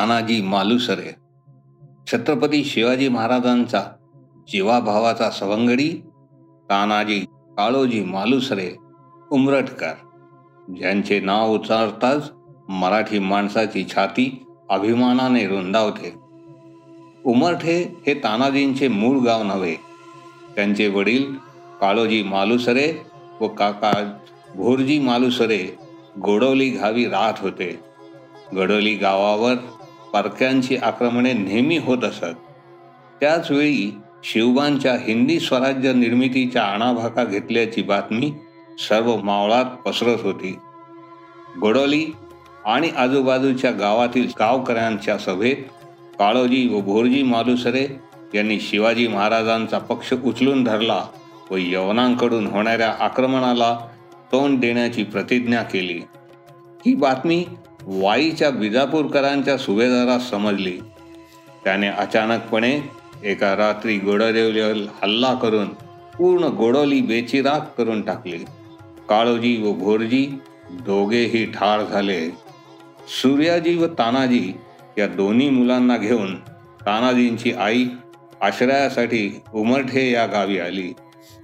तानाजी मालुसरे. छत्रपती शिवाजी महाराजांचा जीवाभावाचा सवंगडी तानाजी काळोजी मालुसरे उमरटकर. ज्यांचे नाव उच्चारताच मराठी माणसाची छाती अभिमानाने रुंदावते. उमरठे हे तानाजींचे मूळ गाव नव्हे. त्यांचे वडील काळोजी मालुसरे व काका भोरजी मालुसरे गोडवली गावी राहत होते. गडोली गावावर पारख्यांची आक्रमणे नेहमी होत असत. त्याचवेळी शिवबांच्या हिंदी स्वराज्य निर्मितीच्या आणाभाका घेतल्याची बातमी सर्व मावळात पसरत होती. गोडोली आणि आजूबाजूच्या गावातील गावकऱ्यांच्या सभेत काळोजी व भोरजी मालुसरे यांनी शिवाजी महाराजांचा पक्ष उचलून धरला व यवनांकडून होणाऱ्या आक्रमणाला तोंड देण्याची प्रतिज्ञा केली. ही बातमी वाईच्या बिजापूरकरांच्या सुभेदारास समजली. त्याने अचानकपणे एका रात्री गोडदेवलीवर हल्ला करून पूर्ण गोडोली बेचिराग करून टाकली. काळोजी व भोरजी दोघेही ठार झाले. सूर्याजी व तानाजी या दोन्ही मुलांना घेऊन तानाजींची आई आश्रयासाठी उमरठे या गावी आली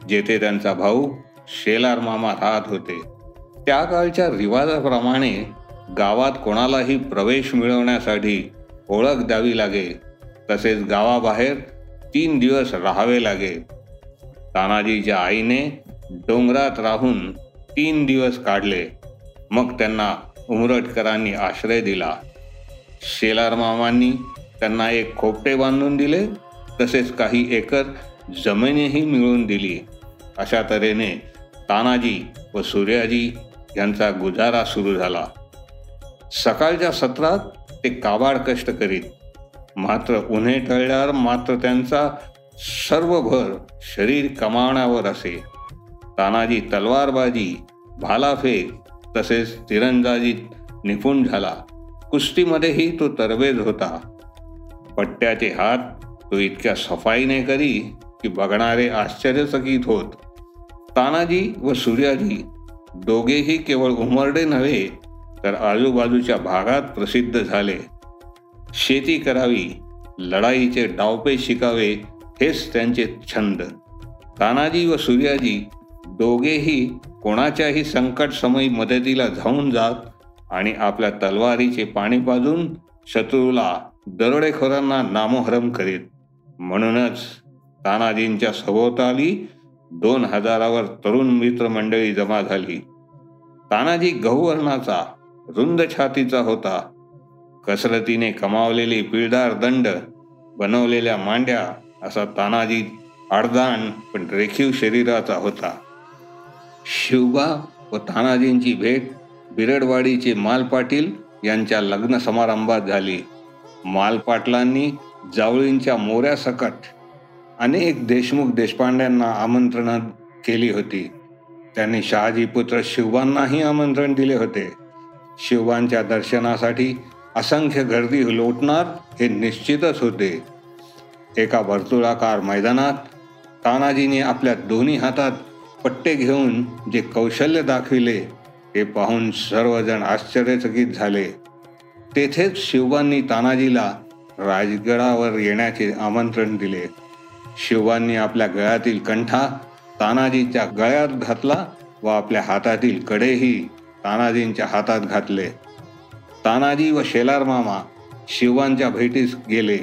जेथे त्यांचा भाऊ शेलार मामा राहत होते. त्या काळच्या रिवाजाप्रमाणे गावात कोणालाही प्रवेश मिळवण्यासाठी ओळख द्यावी लागे. तसेच गावाबाहेर तीन दिवस राहावे लागे. तानाजीच्या आईने डोंगरात राहून तीन दिवस काढले. मग त्यांना उमरटकरांनी आश्रय दिला. शेलार मामांनी त्यांना एक खोपटे बांधून दिले. तसेच काही एकर जमिनीही मिळवून दिली. अशा तऱ्हेने तानाजी व सूर्याजी यांचा गुजारा सुरू झाला. सकाळच्या सत्रात ते काबाड कष्ट करीत मात्र उन्हे टळल्यावर मात्र त्यांचा सर्व भर शरीर कमावण्यावर असे. तानाजी तलवारबाजी भालाफेक तसेच तिरंदाजीत निपुण झाला. कुस्तीमध्येही तो तरबेज होता. पट्ट्याचे हात तो इतक्या सफाईने करी की बघणारे आश्चर्यचकित होत. तानाजी व सूर्याजी दोघेही केवळ उमरडे नव्हे तर आजूबाजूच्या भागात प्रसिद्ध झाले. शेती करावी लढाईचे डावपे शिकावे हेच त्यांचे छंद. तानाजी व सूर्याजी दोघेही कोणाच्याही संकट समयी मदतीला धावून जात आणि आपल्या तलवारीचे पाणी पाजून शत्रूला दरोडेखोरांना नामोहरम करीत. म्हणूनच तानाजींच्या सभोवताली दोन हजारावर तरुण मित्रमंडळी जमा झाली. तानाजी गहुवर्णाचा रुंद छातीचा होता. कसरतीने कमावलेली पिळदार दंड बनवलेल्या मांड्या असा तानाजी आडदाण पण रेखीव शरीराचा होता. शिवबा व तानाजींची भेट बिरडवाडीचे माल पाटील यांच्या लग्न समारंभात झाली. मालपाटलांनी जावळींच्या मोऱ्यासकट अनेक देशमुख देशपांड्यांना आमंत्रण केली होती. त्यांनी शहाजी पुत्र शिवबांनाही आमंत्रण दिले होते. शिवबांच्या दर्शनासाठी असंख्य गर्दी लोटणार हे निश्चितच होते. एका वर्तुळाकार मैदानात तानाजीने आपल्या दोन्ही हातात पट्टे घेऊन जे कौशल्य दाखविले हे पाहून सर्वजण आश्चर्यचकित झाले. तेथेच शिवबांनी तानाजीला राजगडावर येण्याचे आमंत्रण दिले. शिवांनी आपल्या गळ्यातील कंठा तानाजीच्या गळ्यात घातला व आपल्या हातातील कडेही तानाजींच्या हातात घातले. तानाजी व शेलार मामा शिवांच्या भेटीस गेले.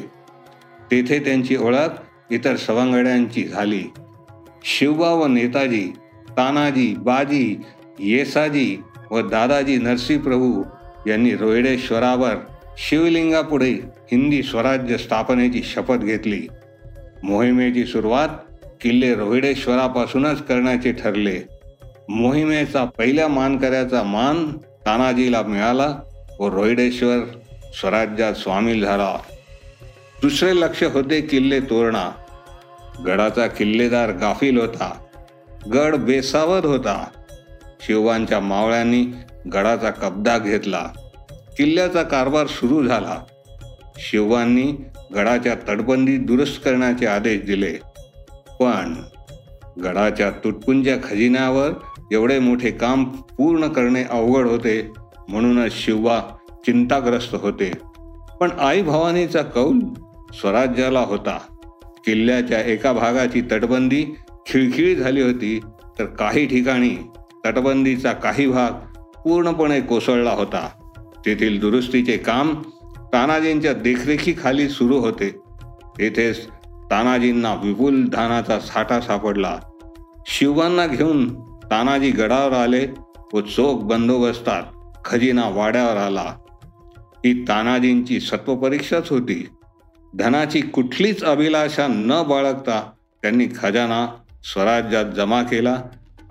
तेथे त्यांची ओळख इतर सवंगड्यांची झाली. शिवबा व नेताजी तानाजी बाजी येसाजी व दादाजी नरसिंहप्रभू यांनी रोहिडेश्वरावर शिवलिंगापुढे हिंदी स्वराज्य स्थापनेची शपथ घेतली. मोहिमेची सुरुवात किल्ले रोहिडेश्वरापासूनच करण्याचे ठरले. मोहिमेचा पहिल्या मानकऱ्याचा मान तानाजीला मिळाला व रोहिडेश्वर स्वराज्यात सामील झाला. दुसरे लक्ष होते किल्ले तोरणा. गडाचा किल्लेदार गाफील होता. गड बेसावध होता. शिवबांच्या मावळ्यांनी गडाचा कब्जा घेतला. किल्ल्याचा कारभार सुरू झाला. शिवबांनी गडाच्या तटबंदी दुरुस्त करण्याचे आदेश दिले. पण गडाच्या तुटपुंज्या खजिन्यावर एवढे मोठे काम पूर्ण करणे अवघड होते. म्हणूनच शिवबा चिंताग्रस्त होते. पण आई भवानीचा कौल स्वराज्याला होता. किल्ल्याच्या एका भागाची तटबंदी खिळखिळी झाली होती. तर काही ठिकाणी तटबंदीचा काही भाग पूर्णपणे कोसळला होता. तेथील दुरुस्तीचे काम तानाजींच्या देखरेखीखाली सुरू होते. तेथेच तानाजींना विपुल धानाचा साठा सापडला. शिवांना घेऊन तानाजी गडावर आले व चोख बंदोबस्तात खजिना वाड्यावर आला. ही तानाजींची सत्वपरीक्षाच होती. धनाची कुठलीच अभिलाषा न बाळगता त्यांनी खजाना स्वराज्यात जमा केला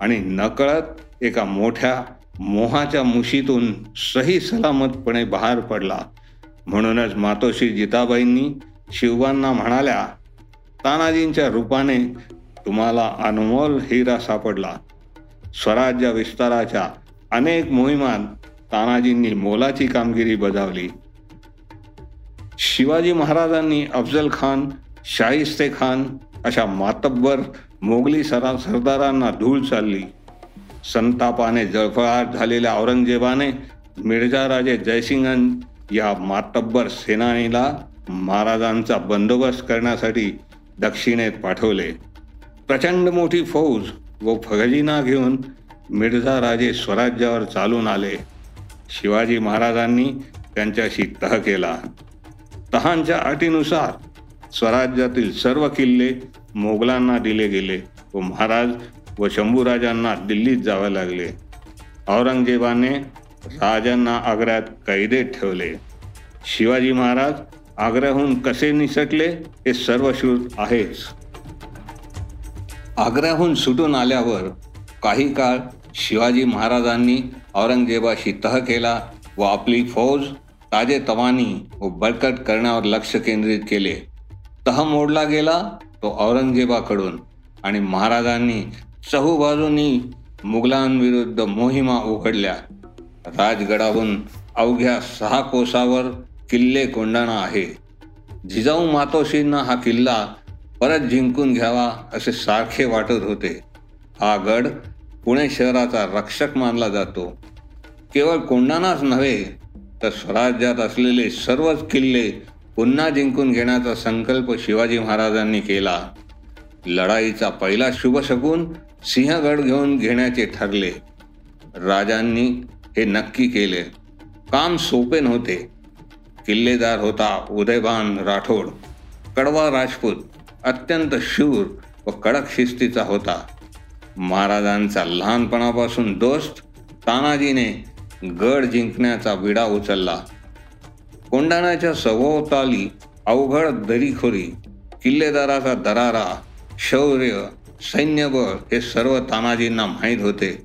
आणि नकळत एका मोठ्या मोहाच्या मुशीतून सही सलामतपणे बाहेर पडला. म्हणूनच मातोश्री जिताबाईंनी शिवबांना म्हणाल्या तानाजींच्या रूपाने तुम्हाला अनमोल हिरा सापडला. स्वराज्य विस्ताराच्या अनेक मोहिमात तानाजींनी मोलाची कामगिरी बजावली. शिवाजी महाराजांनी अफजल खान शाहिस्ते खान अशा मातब्बर मोगली सरा सरदारांना धूळ चालली. संतापाने जळफळाट झालेल्या औरंगजेबाने मिर्झाराजे जयसिंगन या मातब्बर सेनानीला महाराजांचा बंदोबस्त करण्यासाठी दक्षिणेत पाठवले. प्रचंड मोठी फौज व फगजीना घेऊन मिर्झा राजे स्वराज्यावर चालून आले. शिवाजी महाराजांनी त्यांच्याशी तह केला. तहांच्या अटीनुसार स्वराज्यातील सर्व किल्ले मोगलांना दिले गेले व महाराज व शंभूराजांना दिल्लीत जावे लागले. औरंगजेबाने राजांना आग्र्यात कैदेत ठेवले. शिवाजी महाराज आग्र्याहून कसे निसटले हे सर्वश्रुत आहेच. आग्र्याहून सुटून आल्यावर काही काळ शिवाजी महाराजांनी औरंगजेबाशी तह केला व आपली फौज ताजे तवानी व बळकट करण्यावर लक्ष केंद्रित केले. तह मोडला गेला तो औरंगजेबाकडून आणि महाराजांनी चहूबाजूंनी मुघलांविरुद्ध मोहिमा उघडल्या. राजगडाहून अवघ्या सहा कोसावर किल्ले कोंडाणा आहे. जिजाऊ मातोशींना हा किल्ला परत जिंकून घ्यावा असे सारखे वाटत होते. हा गड पुणे शहराचा रक्षक मानला जातो. केवळ कोंडाणाच नव्हे तर स्वराज्यात असलेले सर्वच किल्ले पुन्हा जिंकून घेण्याचा संकल्प शिवाजी महाराजांनी केला. लढाईचा पहिला शुभ शकून सिंहगड घेऊन घेण्याचे ठरले. राजांनी हे नक्की केले. काम सोपे नव्हते. किल्लेदार होता उदयभान राठोड. कडवा राजपूत अत्यंत शूर व कडक शिस्तीचा होता. महाराजांचा लहानपणापासून दोस्त तानाजीने गड जिंकण्याचा विडा उचलला. कोंडाण्याच्या सभोवताली अवघड दरीखोरी किल्लेदाराचा दरारा शौर्य सैन्यबळ हे सर्व तानाजींना माहीत होते.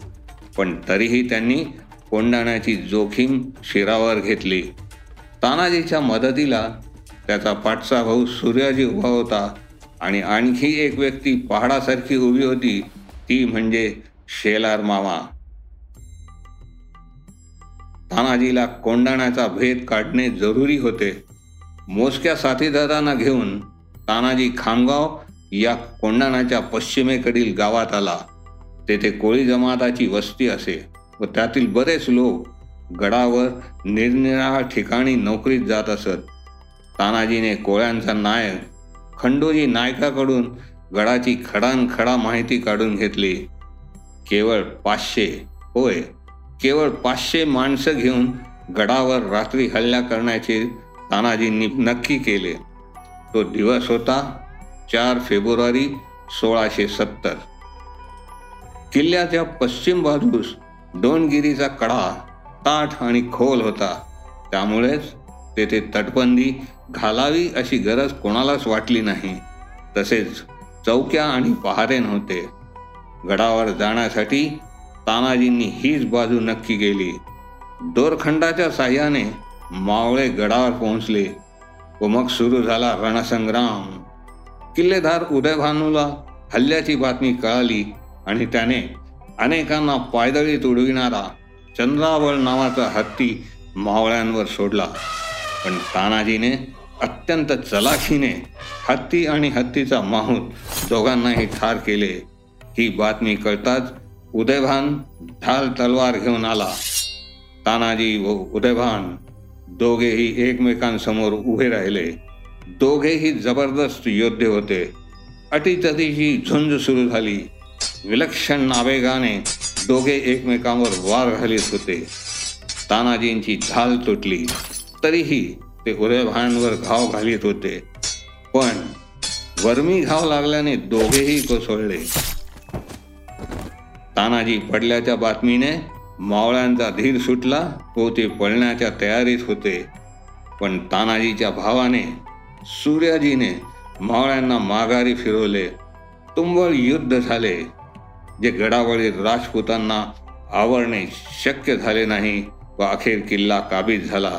पण तरीही त्यांनी कोंडाण्याची जोखीम शिरावर घेतली. तानाजीच्या मदतीला त्याचा पाठचा भाऊ सूर्याजी उभा होता आणि आणखी एक व्यक्ती पहाडासारखी उभी होती ती म्हणजे शेलार मामा. तानाजीला कोंडाण्याचा भेद काढणे जरुरी होते. मोजक्या साथीदारांना घेऊन तानाजी खामगाव या कोंडाण्याच्या पश्चिमेकडील गावात आला. तेथे कोळी जमाताची वस्ती असे. व त्यातील बरेच लोक गडावर निरनिराळ्या ठिकाणी नोकरीत जात असत. तानाजीने कोळ्यांचा नायक खंडोजी नायकाकडून गडाची खडानखडा माहिती काढून घेतली. केवळ पाचशे होय केवळ पाचशे माणसं घेऊन गडावर रात्री हल्ला करण्याचे तानाजींनी नक्की केले. तो दिवस होता चार फेब्रुवारी सोळाशे सत्तर. किल्ल्याच्या पश्चिम बाजूस दोनगिरीचा कडा ताठ आणि खोल होता. त्यामुळेच तेथे तटबंदी घालावी अशी गरज कोणालाच वाटली नाही. तसेच चौक्या आणि पहारे नव्हते. गडावर जाण्यासाठी तानाजींनी हीच बाजू नक्की केली. दोरखंडाच्या साह्याने मावळे गडावर पोहोचले. व मग सुरू झाला रणसंग्राम. किल्लेदार उदयभानूला हल्ल्याची बातमी कळाली आणि त्याने अनेकांना पायदळीत उडविणारा चंद्रावळ नावाचा हत्ती मावळ्यांवर सोडला. पण तानाजीने अत्यंत चलाखीने हत्ती आणि हत्तीचा माहूत दोघांनाही ठार केले. ही बातमी कळताच उदयभान ढाल तलवार घेऊन आला. तानाजी व उदयभान दोघेही एकमेकांसमोर उभे राहिले. दोघेही जबरदस्त योद्धे होते. अटीतटीची झुंज सुरू झाली. विलक्षण आवेगाने दोघे एकमेकांवर वार घालीत होते. तानाजींची झाल तुटली तरीही ते उरेभांवर घाव घालीत होते. पण वर्मी घाव लागल्याने दोघेही कोसळले. तानाजी पडल्याच्या बातमीने मावळ्यांचा धीर सुटला व ते पळण्याच्या तयारीत होते. पण तानाजीच्या भावाने सूर्याजीने मावळ्यांना माघारी फिरवले. तुंबळ युद्ध झाले जे गडावरील राजपूतांना आवरणे शक्य झाले नाही व अखेर किल्ला काबीज झाला.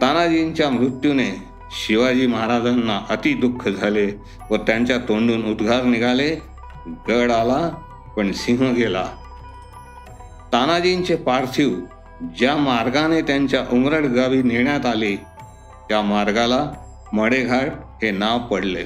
तानाजींच्या मृत्यूने शिवाजी महाराजांना अति दुःख झाले व त्यांच्या तोंडून उद्गार निघाले गड आला पण सिंह गेला. तानाजींचे पार्थिव ज्या मार्गाने त्यांच्या उमरड गावी नेण्यात आले त्या मार्गाला मडेघाट हे नाव पडले.